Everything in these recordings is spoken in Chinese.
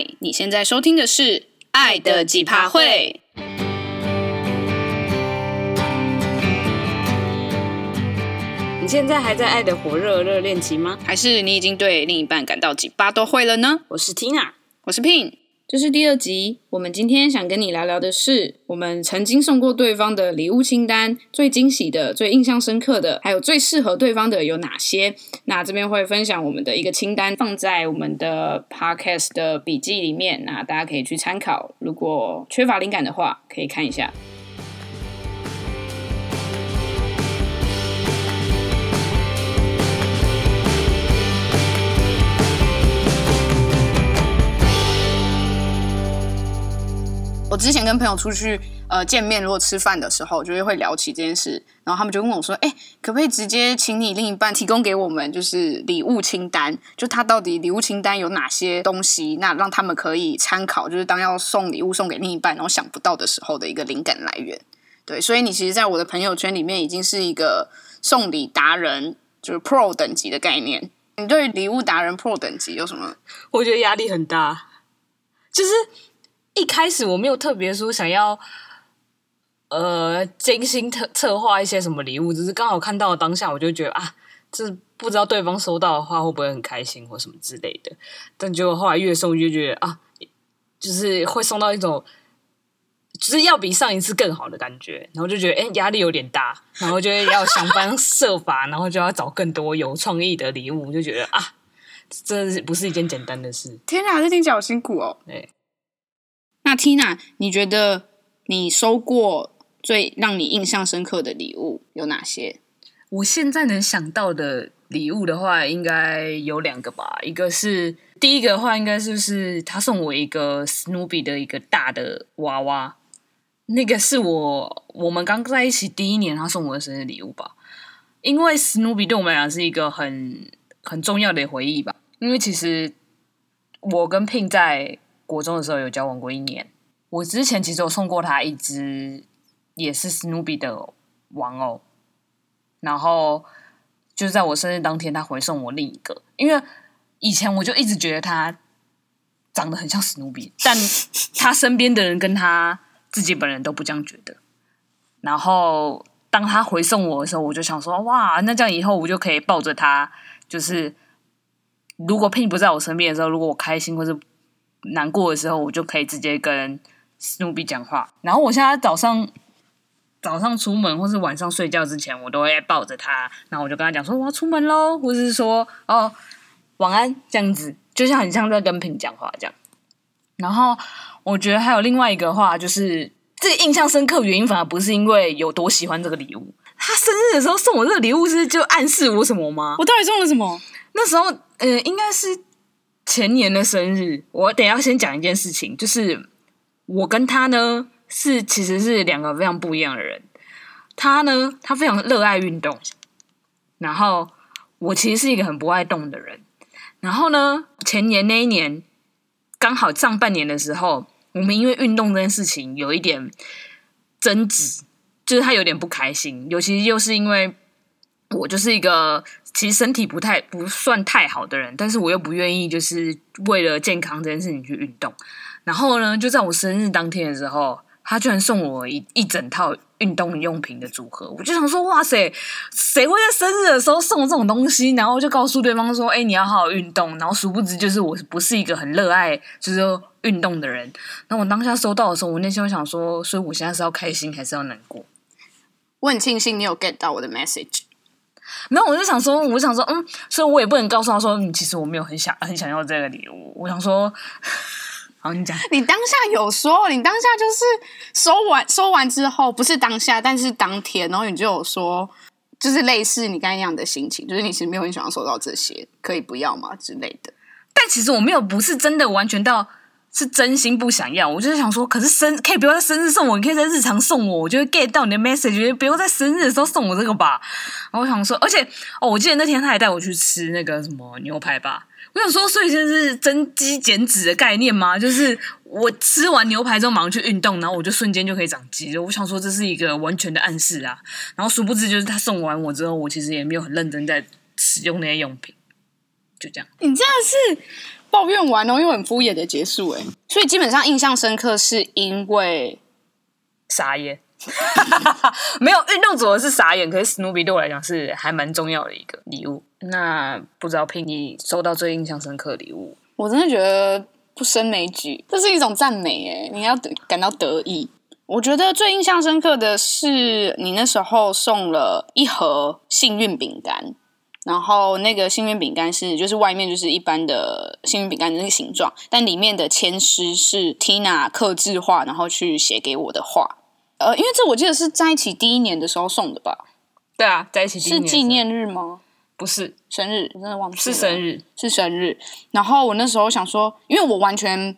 嗨，你现在收听的是《爱的几趴会》。你现在还在爱的火热热恋期吗？还是你已经对另一半感到几趴都会了呢？我是 Tina，我是 Pin。这是第二集，我们今天想跟你聊聊的是，我们曾经送过对方的礼物清单，最惊喜的、最印象深刻的，还有最适合对方的有哪些？那这边会分享我们的一个清单，放在我们的 Podcast 的笔记里面，那大家可以去参考。如果缺乏灵感的话，可以看一下。我之前跟朋友出去呃见面，如果吃饭的时候，就是会聊起这件事，然后他们就问我说：“哎，可不可以直接请你另一半提供给我们，就是礼物清单？就他到底礼物清单有哪些东西？那让他们可以参考，就是当要送礼物送给另一半，然后想不到的时候的一个灵感来源。对，所以你其实，在我的朋友圈里面，已经是一个送礼达人，就是 Pro 等级的概念。你对礼物达人 Pro 等级有什么？我觉得压力很大，就是。一开始我没有特别说想要，呃，精心策策划一些什么礼物，只是刚好看到当下，我就觉得啊，这不知道对方收到的话会不会很开心或什么之类的。但结果后来越送越觉得啊，就是会送到一种，就是要比上一次更好的感觉，然后就觉得哎，压力有点大，然后就要想方设法，然后就要找更多有创意的礼物，就觉得啊，这是不是一件简单的事？天哪，这听起来好辛苦哦。对。那 Tina，你觉得你收过最让你印象深刻的礼物有哪些？我现在能想到的礼物的话，应该有两个吧。一个是第一个的话，应该就是他送我一个 Snoopy 的一个大的娃娃，那个是我我们刚在一起第一年他送我的生日礼物吧。因为 Snoopy 对我们来讲是一个很很重要的回忆吧。因为其实我跟 Pin 在国中的时候有交往过一年，我之前其实有送过他一只也是史努比的玩偶，然后就是在我生日当天，他回送我另一个，因为以前我就一直觉得他长得很像史努比，但他身边的人跟他自己本人都不这样觉得。然后当他回送我的时候，我就想说，哇，那这样以后我就可以抱着他，就是如果 Pin 不在我身边的时候，如果我开心或是。难过的时候，我就可以直接跟史努比讲话。然后我现在早上早上出门或是晚上睡觉之前，我都会抱着他。然后我就跟他讲说：“我要出门喽。”或是说：“哦，晚安。”这样子，就像很像在跟平讲话这样。然后我觉得还有另外一个话，就是这个印象深刻原因，反而不是因为有多喜欢这个礼物。他生日的时候送我这个礼物，是就暗示我什么吗？我到底送了什么？那时候，呃，应该是。前年的生日，我得要先讲一件事情，就是我跟他呢是其实是两个非常不一样的人。他呢，他非常热爱运动，然后我其实是一个很不爱动的人。然后呢，前年那一年刚好上半年的时候，我们因为运动这件事情有一点争执，就是他有点不开心，尤其又是因为。我就是一个其实身体不太不算太好的人，但是我又不愿意就是为了健康这件事情去运动。然后呢，就在我生日当天的时候，他居然送我一一整套运动用品的组合。我就想说，哇塞，谁会在生日的时候送这种东西？然后就告诉对方说，哎，你要好好运动。然后殊不知，就是我不是一个很热爱就是运动的人。那我当下收到的时候，我内心会想说，所以我现在是要开心还是要难过？我很庆幸你有 get 到我的 message。没有，我就想说，我就想说，嗯，所以我也不能告诉他说，嗯，其实我没有很想很想要这个礼物。我想说，好，你讲，你当下有说，你当下就是收完收完之后，不是当下，但是当天，然后你就有说，就是类似你刚才那样的心情，就是你其实没有很想要收到这些，可以不要吗之类的。但其实我没有，不是真的完全到。是真心不想要，我就是想说，可是生可以不要在生日送我，你可以在日常送我，我就会 get 到你的 message，不要在生日的时候送我这个吧。然后我想说，而且哦，我记得那天他还带我去吃那个什么牛排吧。我想说，所以这是增肌减脂的概念吗？就是我吃完牛排之后马上去运动，然后我就瞬间就可以长肌肉。我想说这是一个完全的暗示啊。然后殊不知，就是他送完我之后，我其实也没有很认真在使用那些用品，就这样。你真的是。抱怨完哦，又很敷衍的结束哎，所以基本上印象深刻是因为傻眼，没有运动组的是傻眼，可是史努比对我来讲是还蛮重要的一个礼物。那不知道聘你收到最印象深刻的礼物，我真的觉得不胜枚举，这是一种赞美哎，你要感到得意。我觉得最印象深刻的是你那时候送了一盒幸运饼干。然后那个幸运饼干是，就是外面就是一般的幸运饼干的那个形状，但里面的签诗是 Tina 刻制化，然后去写给我的话。呃，因为这我记得是在一起第一年的时候送的吧？对啊，在一起是纪念日吗？不是，生日，我真的忘记了。是生日，是生日。然后我那时候想说，因为我完全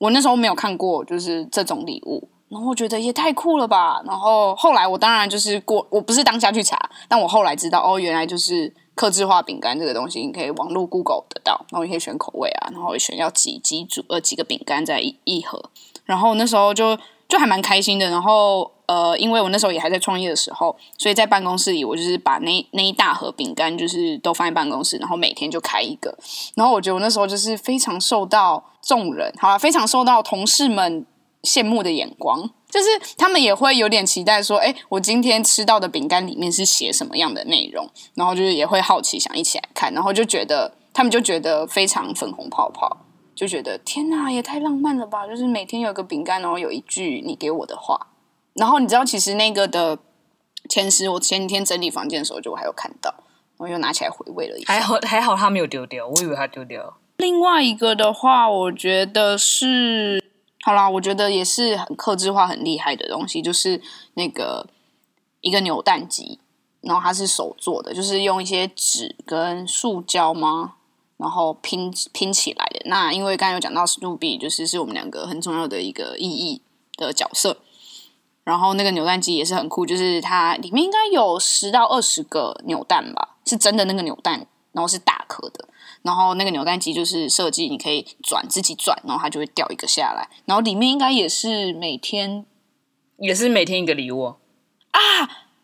我那时候没有看过就是这种礼物。然后我觉得也太酷了吧！然后后来我当然就是过，我不是当下去查，但我后来知道哦，原来就是克制化饼干这个东西，你可以网络 Google 得到，然后你可以选口味啊，然后选要几几组呃几个饼干在一一盒，然后那时候就就还蛮开心的。然后呃，因为我那时候也还在创业的时候，所以在办公室里我就是把那那一大盒饼干就是都放在办公室，然后每天就开一个。然后我觉得我那时候就是非常受到众人，好了，非常受到同事们。羡慕的眼光，就是他们也会有点期待，说：“哎，我今天吃到的饼干里面是写什么样的内容？”然后就是也会好奇，想一起来看，然后就觉得他们就觉得非常粉红泡泡，就觉得天哪，也太浪漫了吧！就是每天有个饼干，然后有一句你给我的话。然后你知道，其实那个的前十，我前几天整理房间的时候就我还有看到，我又拿起来回味了一下。还好还好，他没有丢掉，我以为他丢掉。另外一个的话，我觉得是。好啦，我觉得也是很克制化、很厉害的东西，就是那个一个扭蛋机，然后它是手做的，就是用一些纸跟塑胶吗，然后拼拼起来的。那因为刚才有讲到史努比，就是是我们两个很重要的一个意义的角色。然后那个扭蛋机也是很酷，就是它里面应该有十到二十个扭蛋吧，是真的那个扭蛋，然后是大颗的。然后那个扭蛋机就是设计，你可以转自己转，然后它就会掉一个下来。然后里面应该也是每天，也是每天一个礼物啊！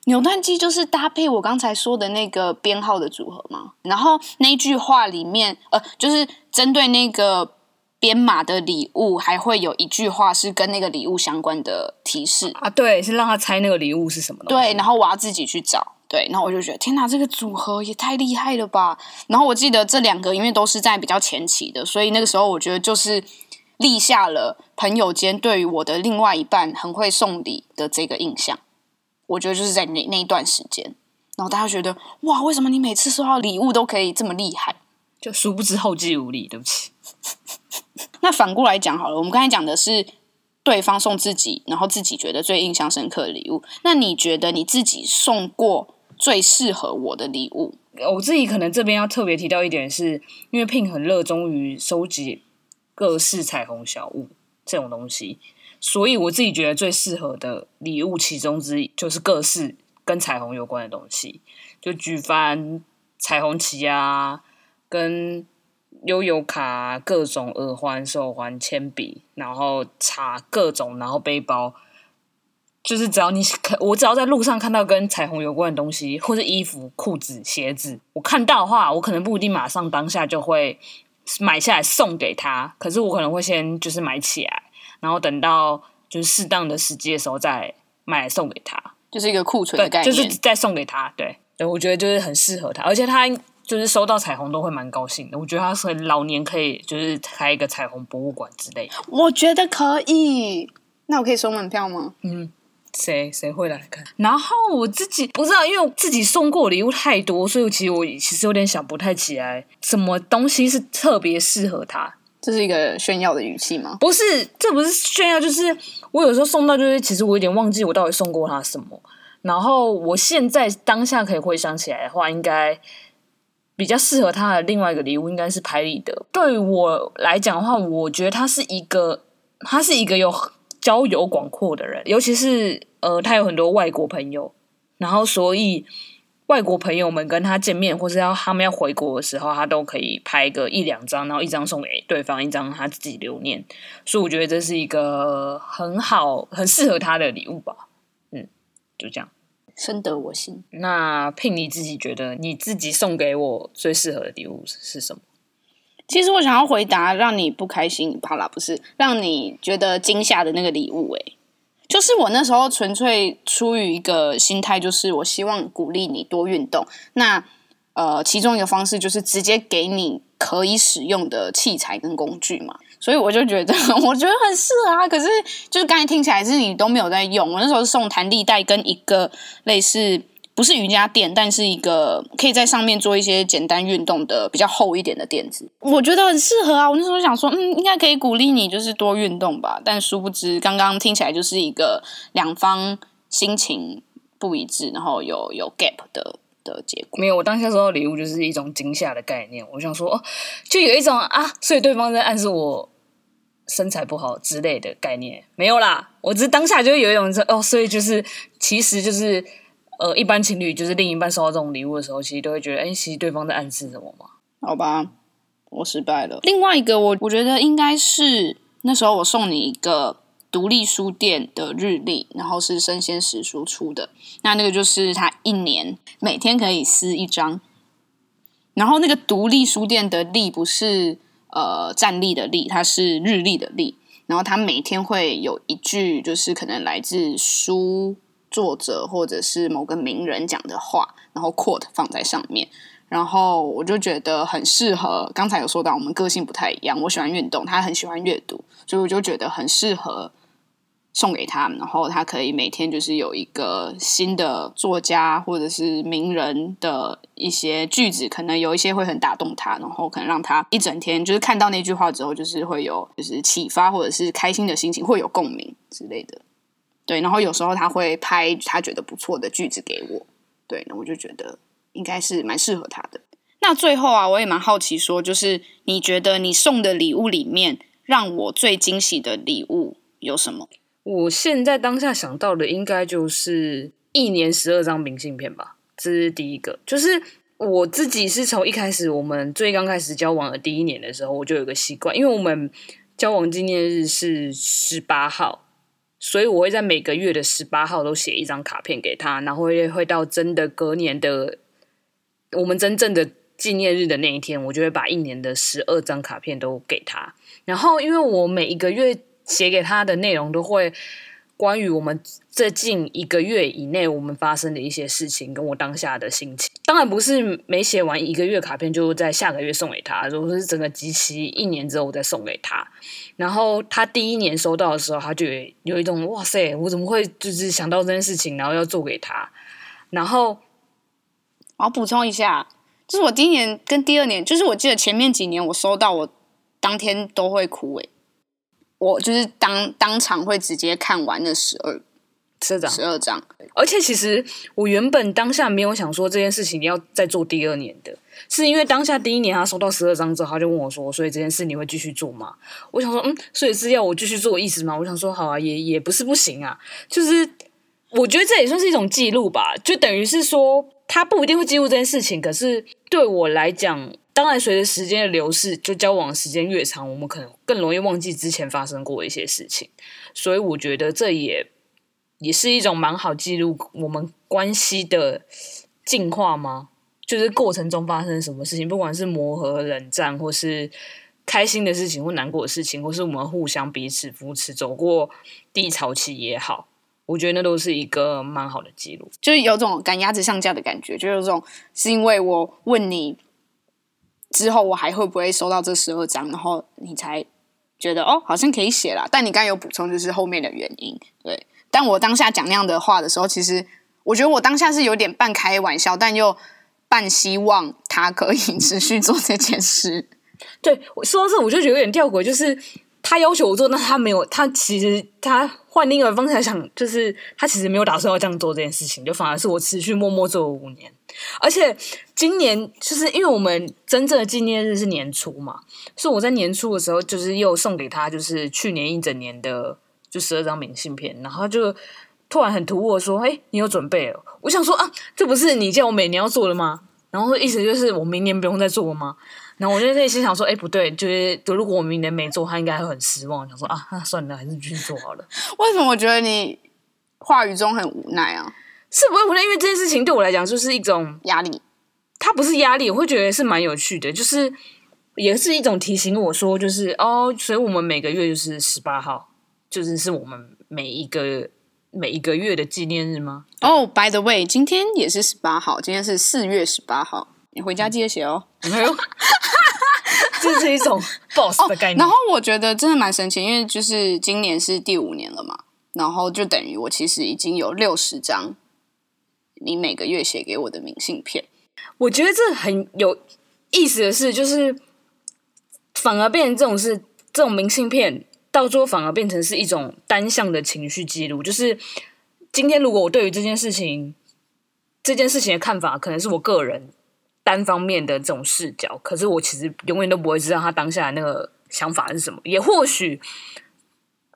扭蛋机就是搭配我刚才说的那个编号的组合嘛。然后那句话里面，呃，就是针对那个编码的礼物，还会有一句话是跟那个礼物相关的提示啊。对，是让他猜那个礼物是什么东西。对，然后我要自己去找。对，然后我就觉得天哪，这个组合也太厉害了吧！然后我记得这两个因为都是在比较前期的，所以那个时候我觉得就是立下了朋友间对于我的另外一半很会送礼的这个印象。我觉得就是在那那一段时间，然后大家觉得哇，为什么你每次收到礼物都可以这么厉害？就殊不知后继无力，对不起。那反过来讲好了，我们刚才讲的是对方送自己，然后自己觉得最印象深刻的礼物。那你觉得你自己送过最适合我的礼物，我自己可能这边要特别提到一点是，因为 Pink 很热衷于收集各式彩虹小物这种东西，所以我自己觉得最适合的礼物其中之一就是各式跟彩虹有关的东西，就举凡彩虹旗啊，跟悠游卡、各种耳环、手环、铅笔，然后茶各种，然后背包。就是只要你看，我只要在路上看到跟彩虹有关的东西，或是衣服、裤子、鞋子，我看到的话，我可能不一定马上当下就会买下来送给他，可是我可能会先就是买起来，然后等到就是适当的时机的时候再买来送给他，就是一个库存的概念，就是再送给他。对，对，我觉得就是很适合他，而且他就是收到彩虹都会蛮高兴的。我觉得他是老年可以就是开一个彩虹博物馆之类的。我觉得可以，那我可以收门票吗？嗯。谁谁会来看？然后我自己不知道，因为我自己送过礼物太多，所以其实我其实有点想不太起来，什么东西是特别适合他。这是一个炫耀的语气吗？不是，这不是炫耀，就是我有时候送到，就是其实我有点忘记我到底送过他什么。然后我现在当下可以回想起来的话，应该比较适合他的另外一个礼物应该是拍立得。对于我来讲的话，我觉得他是一个，他是一个有。交友广阔的人，尤其是呃，他有很多外国朋友，然后所以外国朋友们跟他见面，或是要他们要回国的时候，他都可以拍个一两张，然后一张送给对方，一张他自己留念。所以我觉得这是一个很好、很适合他的礼物吧。嗯，就这样，深得我心。那聘你自己觉得你自己送给我最适合的礼物是什么？其实我想要回答让你不开心，好啦，不是让你觉得惊吓的那个礼物，诶，就是我那时候纯粹出于一个心态，就是我希望鼓励你多运动。那呃，其中一个方式就是直接给你可以使用的器材跟工具嘛。所以我就觉得，我觉得很适合啊。可是就是刚才听起来是你都没有在用。我那时候是送弹力带跟一个类似不是瑜伽垫，但是一个可以在上面做一些简单运动的比较厚一点的垫子。我觉得很适合啊。我那时候想说，嗯，应该可以鼓励你就是多运动吧。但殊不知，刚刚听起来就是一个两方心情不一致，然后有有 gap 的。的结果没有，我当下收到礼物就是一种惊吓的概念。我想说，哦，就有一种啊，所以对方在暗示我身材不好之类的概念。没有啦，我只是当下就有一种说，哦，所以就是其实就是呃，一般情侣就是另一半收到这种礼物的时候，其实都会觉得，哎，其实对方在暗示什么嘛？好吧，我失败了。另外一个，我我觉得应该是那时候我送你一个。独立书店的日历，然后是生鲜时书出的。那那个就是他一年每天可以撕一张。然后那个独立书店的历不是呃站立的立，它是日历的历。然后他每天会有一句，就是可能来自书作者或者是某个名人讲的话，然后 quote 放在上面。然后我就觉得很适合。刚才有说到我们个性不太一样，我喜欢运动，他很喜欢阅读，所以我就觉得很适合。送给他，然后他可以每天就是有一个新的作家或者是名人的一些句子，可能有一些会很打动他，然后可能让他一整天就是看到那句话之后，就是会有就是启发或者是开心的心情，会有共鸣之类的。对，然后有时候他会拍他觉得不错的句子给我，对，那我就觉得应该是蛮适合他的。那最后啊，我也蛮好奇说，就是你觉得你送的礼物里面，让我最惊喜的礼物有什么？我现在当下想到的应该就是一年十二张明信片吧，这是第一个。就是我自己是从一开始我们最刚开始交往的第一年的时候，我就有个习惯，因为我们交往纪念日是十八号，所以我会在每个月的十八号都写一张卡片给他，然后会会到真的隔年的我们真正的纪念日的那一天，我就会把一年的十二张卡片都给他。然后因为我每一个月。写给他的内容都会关于我们最近一个月以内我们发生的一些事情，跟我当下的心情。当然不是没写完一个月卡片就在下个月送给他，如果是整个集齐一年之后我再送给他。然后他第一年收到的时候，他就有一种哇塞，我怎么会就是想到这件事情，然后要做给他。然后我要补充一下，就是我第一年跟第二年，就是我记得前面几年我收到，我当天都会哭诶。我就是当当场会直接看完那十二十二张，十二张。而且其实我原本当下没有想说这件事情你要再做第二年的，是因为当下第一年他收到十二张之后，他就问我说：“所以这件事你会继续做吗？”我想说：“嗯，所以是要我继续做的意思吗？”我想说：“好啊，也也不是不行啊，就是我觉得这也算是一种记录吧，就等于是说他不一定会记录这件事情，可是对我来讲。”当然，随着时间的流逝，就交往时间越长，我们可能更容易忘记之前发生过一些事情。所以，我觉得这也也是一种蛮好记录我们关系的进化吗？就是过程中发生什么事情，不管是磨合、冷战，或是开心的事情，或难过的事情，或是我们互相彼此扶持，走过低潮期也好，我觉得那都是一个蛮好的记录。就是有种赶鸭子上架的感觉，就有种是因为我问你。之后我还会不会收到这十二张？然后你才觉得哦，好像可以写了。但你刚有补充，就是后面的原因。对，但我当下讲那样的话的时候，其实我觉得我当下是有点半开玩笑，但又半希望他可以 持续做这件事。对，说到这，我就觉得有点吊诡，就是。他要求我做，那他没有，他其实他换另一个方向想，就是他其实没有打算要这样做这件事情，就反而是我持续默默做了五年。而且今年就是因为我们真正的纪念日是年初嘛，所以我在年初的时候就是又送给他，就是去年一整年的就十二张明信片，然后就突然很突兀的说：“哎，你有准备了？”我想说啊，这不是你叫我每年要做的吗？然后意思就是我明年不用再做了吗？然后我就内心想说，哎，不对，就是如果我明年没做，他应该会很失望。想说啊，那算了，还是继续做好了。为什么我觉得你话语中很无奈啊？是不会无奈，因为这件事情对我来讲就是一种压力。它不是压力，我会觉得是蛮有趣的。就是也是一种提醒我说，就是哦，所以我们每个月就是十八号，就是是我们每一个每一个月的纪念日吗？哦、oh，by the way，今天也是十八号，今天是四月十八号，你回家记得写哦。没有，这是一种 boss 的概念。Oh, 然后我觉得真的蛮神奇，因为就是今年是第五年了嘛，然后就等于我其实已经有六十张你每个月写给我的明信片。我觉得这很有意思的是，就是。反而变成这种是这种明信片，到最后反而变成是一种单向的情绪记录。就是今天，如果我对于这件事情、这件事情的看法，可能是我个人单方面的这种视角，可是我其实永远都不会知道他当下的那个想法是什么。也或许，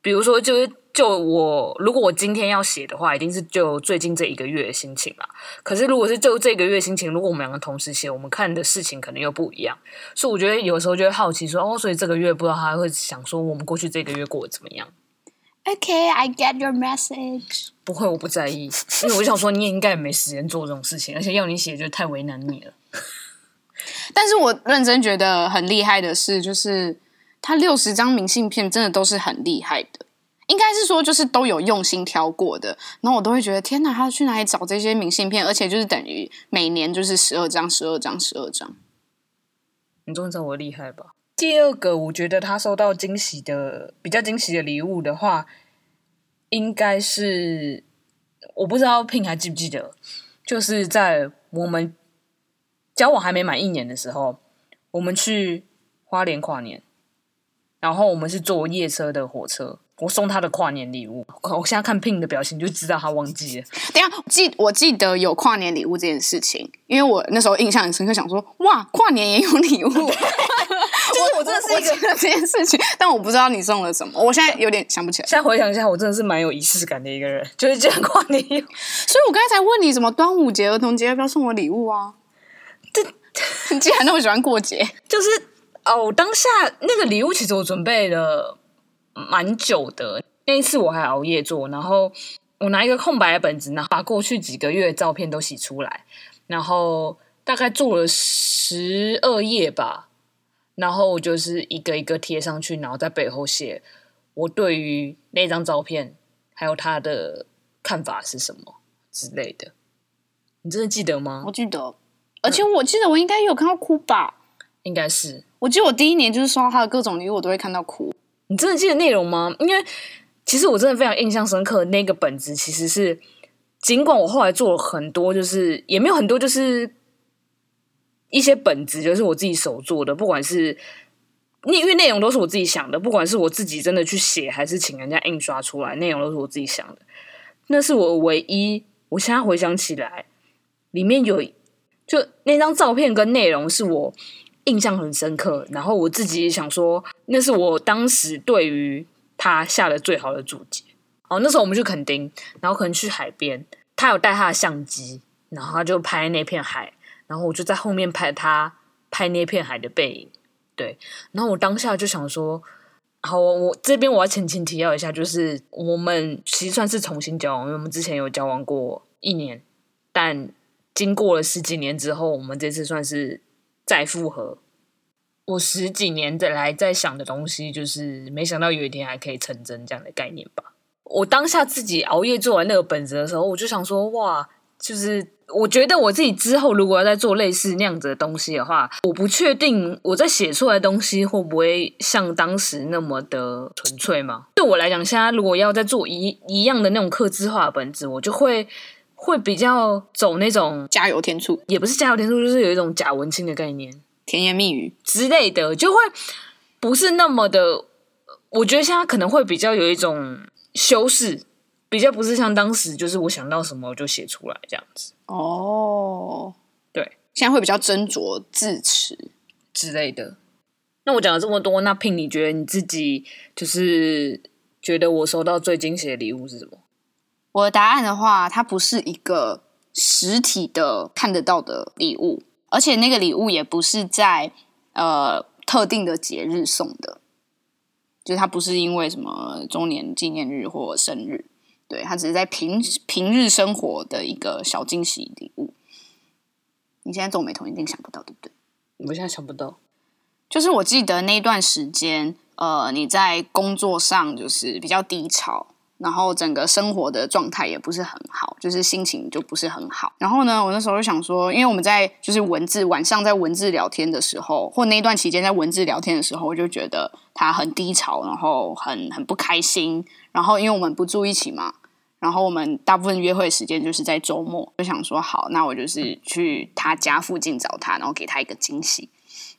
比如说，就是。就我，如果我今天要写的话，一定是就最近这一个月的心情啦。可是如果是就这个月心情，如果我们两个同时写，我们看的事情可能又不一样。所以我觉得有时候就会好奇说，哦，所以这个月不知道他会想说，我们过去这个月过得怎么样？Okay, I get your message。不会，我不在意，因为我就想说，你也应该也没时间做这种事情，而且要你写就太为难你了。但是我认真觉得很厉害的是，就是他六十张明信片真的都是很厉害的。应该是说，就是都有用心挑过的，然后我都会觉得天哪，他去哪里找这些明信片？而且就是等于每年就是十二张、十二张、十二张。你终于知道我厉害吧？第二个，我觉得他收到惊喜的、比较惊喜的礼物的话，应该是我不知道 Pin 还记不记得，就是在我们交往还没满一年的时候，我们去花莲跨年，然后我们是坐夜车的火车。我送他的跨年礼物，我现在看 Pin 的表情就知道他忘记了。等下记，我记得有跨年礼物这件事情，因为我那时候印象很深刻，想说哇，跨年也有礼物，就是我真的是一个这件事情，但我不知道你送了什么，我现在有点想不起来。现在回想一下，我真的是蛮有仪式感的一个人，就是这样跨年。所以我刚才才问你什么端午节、儿童节要不要送我礼物啊？这你竟然那么喜欢过节，就是哦，当下那个礼物其实我准备了。蛮久的，那一次我还熬夜做，然后我拿一个空白的本子，然后把过去几个月的照片都洗出来，然后大概做了十二页吧，然后我就是一个一个贴上去，然后在背后写我对于那张照片还有他的看法是什么之类的。你真的记得吗？我记得，而且我记得我应该有看到哭吧？应该是，我记得我第一年就是收到他的各种礼物，我都会看到哭。你真的记得内容吗？因为其实我真的非常印象深刻，那个本子其实是，尽管我后来做了很多，就是也没有很多，就是一些本子，就是我自己手做的，不管是因为内容都是我自己想的，不管是我自己真的去写，还是请人家印刷出来，内容都是我自己想的。那是我唯一，我现在回想起来，里面有就那张照片跟内容是我。印象很深刻，然后我自己也想说，那是我当时对于他下的最好的注解。哦，那时候我们去垦丁，然后可能去海边，他有带他的相机，然后他就拍那片海，然后我就在后面拍他拍那片海的背影。对，然后我当下就想说，好，我我这边我要前情提要一下，就是我们其实算是重新交往，因为我们之前有交往过一年，但经过了十几年之后，我们这次算是。再复合，我十几年的来在想的东西，就是没想到有一天还可以成真这样的概念吧。我当下自己熬夜做完那个本子的时候，我就想说，哇，就是我觉得我自己之后如果要再做类似那样子的东西的话，我不确定我在写出来的东西会不会像当时那么的纯粹嘛。对我来讲，现在如果要再做一一样的那种客制化本子，我就会。会比较走那种加油添醋，也不是加油添醋，就是有一种假文青的概念，甜言蜜语之类的，就会不是那么的。我觉得现在可能会比较有一种修饰，比较不是像当时，就是我想到什么我就写出来这样子。哦，对，现在会比较斟酌字词之类的。那我讲了这么多，那 Pin 你觉得你自己就是觉得我收到最惊喜的礼物是什么？我的答案的话，它不是一个实体的看得到的礼物，而且那个礼物也不是在呃特定的节日送的，就是它不是因为什么周年纪念日或生日，对，它只是在平平日生活的一个小惊喜礼物。你现在皱眉头一定想不到，对不对？我现在想不到。就是我记得那段时间，呃，你在工作上就是比较低潮。然后整个生活的状态也不是很好，就是心情就不是很好。然后呢，我那时候就想说，因为我们在就是文字晚上在文字聊天的时候，或那段期间在文字聊天的时候，我就觉得他很低潮，然后很很不开心。然后因为我们不住一起嘛，然后我们大部分约会时间就是在周末，就想说好，那我就是去他家附近找他，然后给他一个惊喜。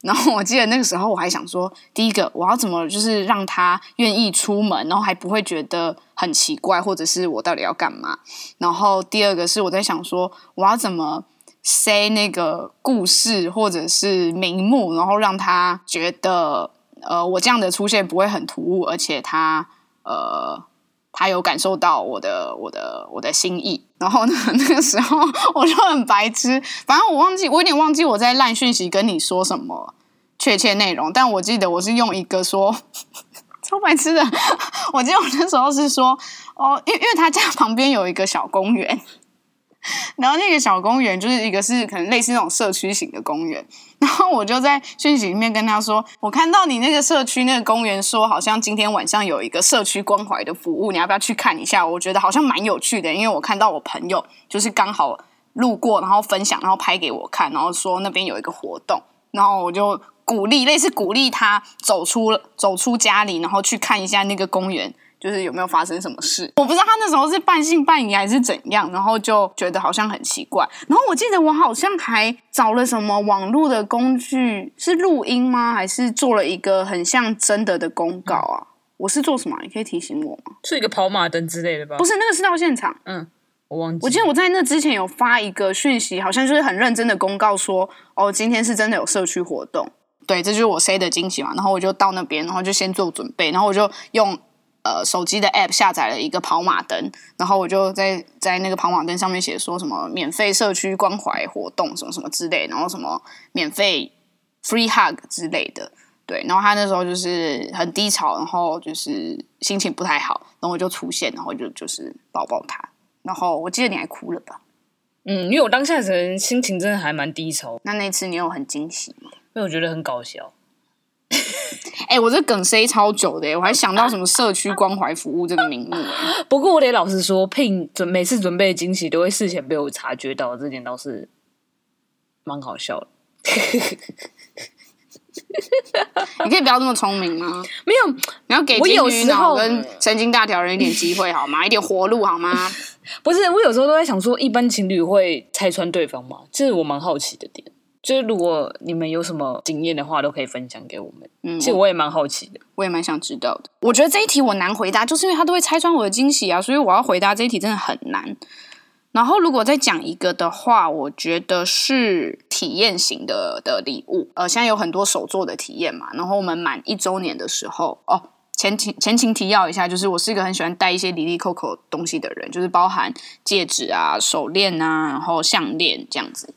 然后我记得那个时候我还想说，第一个我要怎么就是让他愿意出门，然后还不会觉得很奇怪，或者是我到底要干嘛？然后第二个是我在想说，我要怎么 say 那个故事或者是名目，然后让他觉得呃我这样的出现不会很突兀，而且他呃他有感受到我的我的我的心意。然后呢，那个时候我就很白痴，反正我忘记，我有点忘记我在烂讯息跟你说什么确切内容，但我记得我是用一个说超白痴的，我记得我那时候是说哦，因因为他家旁边有一个小公园。然后那个小公园就是一个是可能类似那种社区型的公园，然后我就在讯息里面跟他说，我看到你那个社区那个公园说好像今天晚上有一个社区关怀的服务，你要不要去看一下？我觉得好像蛮有趣的，因为我看到我朋友就是刚好路过，然后分享，然后拍给我看，然后说那边有一个活动，然后我就鼓励，类似鼓励他走出走出家里，然后去看一下那个公园。就是有没有发生什么事？我不知道他那时候是半信半疑还是怎样，然后就觉得好像很奇怪。然后我记得我好像还找了什么网络的工具，是录音吗？还是做了一个很像真的的公告啊？我是做什么？你可以提醒我吗？是一个跑马灯之类的吧？不是，那个是到现场。嗯，我忘记。我记得我在那之前有发一个讯息，好像就是很认真的公告说，哦，今天是真的有社区活动。对，这就是我 say 的惊喜嘛。然后我就到那边，然后就先做准备，然后我就用。呃，手机的 App 下载了一个跑马灯，然后我就在在那个跑马灯上面写说什么免费社区关怀活动什么什么之类，然后什么免费 free hug 之类的，对，然后他那时候就是很低潮，然后就是心情不太好，然后我就出现，然后就就是抱抱他，然后我记得你还哭了吧？嗯，因为我当下人心情真的还蛮低潮。那那次你有很惊喜吗？我觉得很搞笑。哎、欸，我这梗塞超久的，我还想到什么社区关怀服务这个名目。不过我得老实说，聘准每次准备的惊喜都会事前被我察觉到，这点倒是蛮好笑的。你可以不要这么聪明吗？没有，你要给金鱼脑跟神经大条人一点机会好吗？一点活路好吗？不是，我有时候都在想说，一般情侣会拆穿对方吗？这是我蛮好奇的点。就是如果你们有什么经验的话，都可以分享给我们。嗯，其实我也蛮好奇的，我也蛮想知道的。我觉得这一题我难回答，就是因为他都会拆穿我的惊喜啊，所以我要回答这一题真的很难。然后如果再讲一个的话，我觉得是体验型的的礼物。呃，现在有很多手做的体验嘛。然后我们满一周年的时候，哦，前情前情提要一下，就是我是一个很喜欢带一些里里扣扣东西的人，就是包含戒指啊、手链啊，然后项链这样子。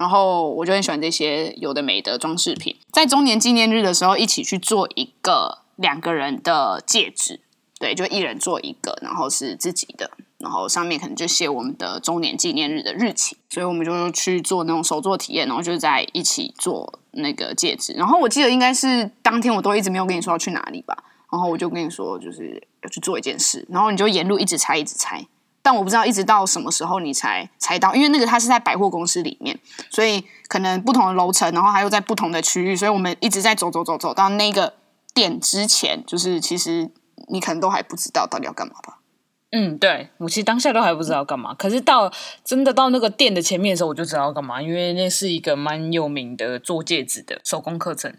然后我就很喜欢这些有的没的装饰品，在周年纪念日的时候，一起去做一个两个人的戒指，对，就一人做一个，然后是自己的，然后上面可能就写我们的周年纪念日的日期，所以我们就去做那种手作体验，然后就在一起做那个戒指。然后我记得应该是当天我都一直没有跟你说要去哪里吧，然后我就跟你说就是要去做一件事，然后你就沿路一直猜，一直猜。但我不知道一直到什么时候你才猜到，因为那个它是在百货公司里面，所以可能不同的楼层，然后还有在不同的区域，所以我们一直在走走走走到那个店之前，就是其实你可能都还不知道到底要干嘛吧？嗯，对，我其实当下都还不知道干嘛，可是到真的到那个店的前面的时候，我就知道要干嘛，因为那是一个蛮有名的做戒指的手工课程。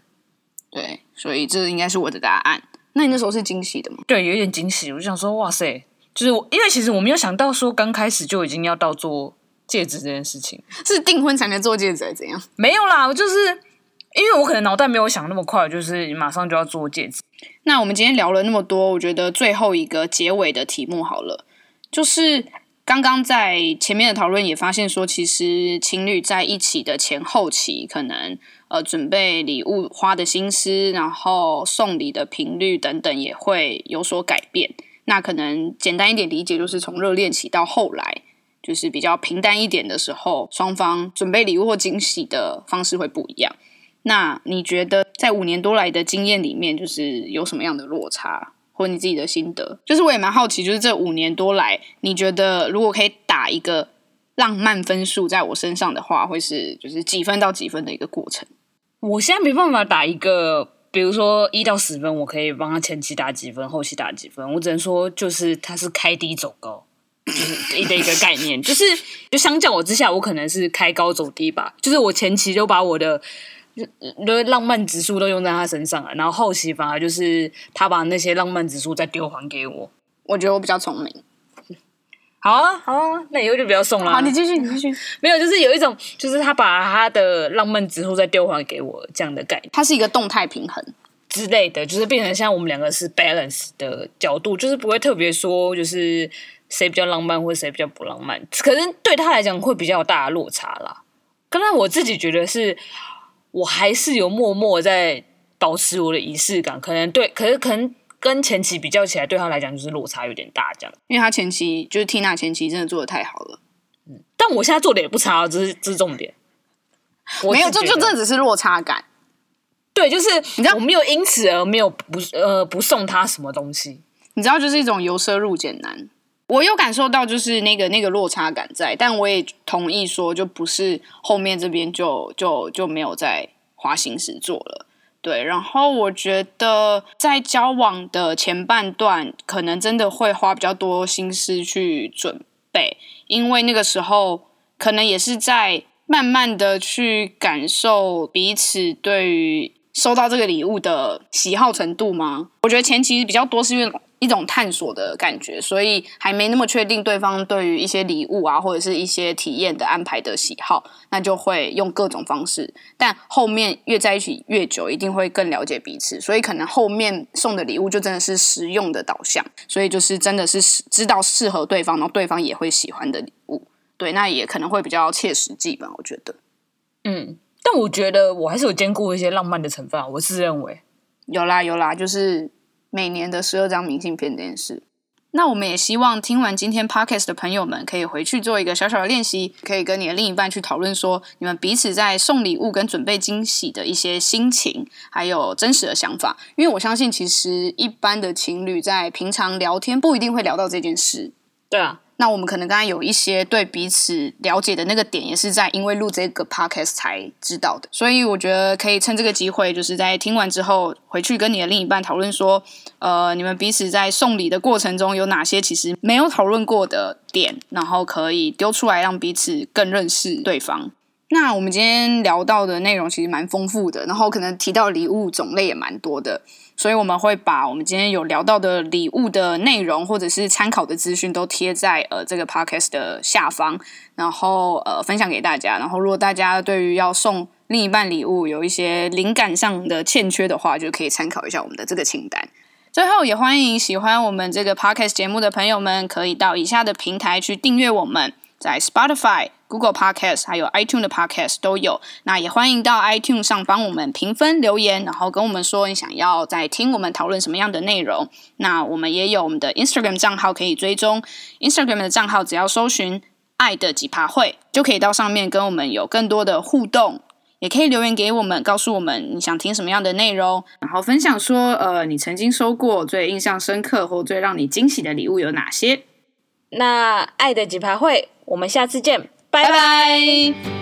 对，所以这应该是我的答案。那你那时候是惊喜的吗？对，有一点惊喜，我就想说，哇塞。就是我，因为其实我没有想到说刚开始就已经要到做戒指这件事情，是订婚才能做戒指还是怎样？没有啦，我就是因为我可能脑袋没有想那么快，就是马上就要做戒指。那我们今天聊了那么多，我觉得最后一个结尾的题目好了，就是刚刚在前面的讨论也发现说，其实情侣在一起的前后期，可能呃准备礼物花的心思，然后送礼的频率等等也会有所改变。那可能简单一点理解，就是从热恋期到后来，就是比较平淡一点的时候，双方准备礼物或惊喜的方式会不一样。那你觉得在五年多来的经验里面，就是有什么样的落差，或你自己的心得？就是我也蛮好奇，就是这五年多来，你觉得如果可以打一个浪漫分数在我身上的话，会是就是几分到几分的一个过程？我现在没办法打一个，比如说一到十分，我可以帮他前期打几分，后期打几分。我只能说，就是他是开低走高，就是一的一个概念。就是就相较我之下，我可能是开高走低吧。就是我前期就把我的。就浪漫指数都用在他身上了，然后后期反而就是他把那些浪漫指数再丢还给我。我觉得我比较聪明。好啊，好啊，那以后就不要送了。好，你继续，你继续。没有，就是有一种，就是他把他的浪漫指数再丢还给我这样的概念。它是一个动态平衡之类的，就是变成像我们两个是 balance 的角度，就是不会特别说就是谁比较浪漫或者谁比较不浪漫。可是对他来讲会比较有大的落差啦。刚才我自己觉得是。我还是有默默在保持我的仪式感，可能对，可是可能跟前期比较起来，对他来讲就是落差有点大，这样。因为他前期就是 Tina 前期真的做的太好了，嗯，但我现在做的也不差，这是这是重点。没有，就就这只是落差感。对，就是你知道，我没有因此而没有不呃不送他什么东西，你知道，就是一种由奢入俭难。我有感受到就是那个那个落差感在，但我也同意说，就不是后面这边就就就没有再花心思做了。对，然后我觉得在交往的前半段，可能真的会花比较多心思去准备，因为那个时候可能也是在慢慢的去感受彼此对于收到这个礼物的喜好程度吗？我觉得前期比较多是因为。一种探索的感觉，所以还没那么确定对方对于一些礼物啊，或者是一些体验的安排的喜好，那就会用各种方式。但后面越在一起越久，一定会更了解彼此，所以可能后面送的礼物就真的是实用的导向，所以就是真的是知道适合对方，然后对方也会喜欢的礼物。对，那也可能会比较切实际吧，我觉得。嗯，但我觉得我还是有兼顾一些浪漫的成分啊，我自认为有啦有啦，就是。每年的十二张明信片这件事，那我们也希望听完今天 podcast 的朋友们，可以回去做一个小小的练习，可以跟你的另一半去讨论说，你们彼此在送礼物跟准备惊喜的一些心情，还有真实的想法。因为我相信，其实一般的情侣在平常聊天不一定会聊到这件事。对啊。那我们可能刚才有一些对彼此了解的那个点，也是在因为录这个 podcast 才知道的。所以我觉得可以趁这个机会，就是在听完之后，回去跟你的另一半讨论说，呃，你们彼此在送礼的过程中有哪些其实没有讨论过的点，然后可以丢出来让彼此更认识对方。那我们今天聊到的内容其实蛮丰富的，然后可能提到礼物种类也蛮多的。所以我们会把我们今天有聊到的礼物的内容，或者是参考的资讯，都贴在呃这个 podcast 的下方，然后呃分享给大家。然后如果大家对于要送另一半礼物有一些灵感上的欠缺的话，就可以参考一下我们的这个清单。最后也欢迎喜欢我们这个 podcast 节目的朋友们，可以到以下的平台去订阅我们。在 Spotify、Google Podcast 还有 iTunes 的 Podcast 都有。那也欢迎到 iTunes 上帮我们评分留言，然后跟我们说你想要再听我们讨论什么样的内容。那我们也有我们的 Instagram 账号可以追踪，Instagram 的账号只要搜寻“爱的几趴会”，就可以到上面跟我们有更多的互动。也可以留言给我们，告诉我们你想听什么样的内容，然后分享说，呃，你曾经收过最印象深刻或最让你惊喜的礼物有哪些？那爱的几趴会。我们下次见，拜拜。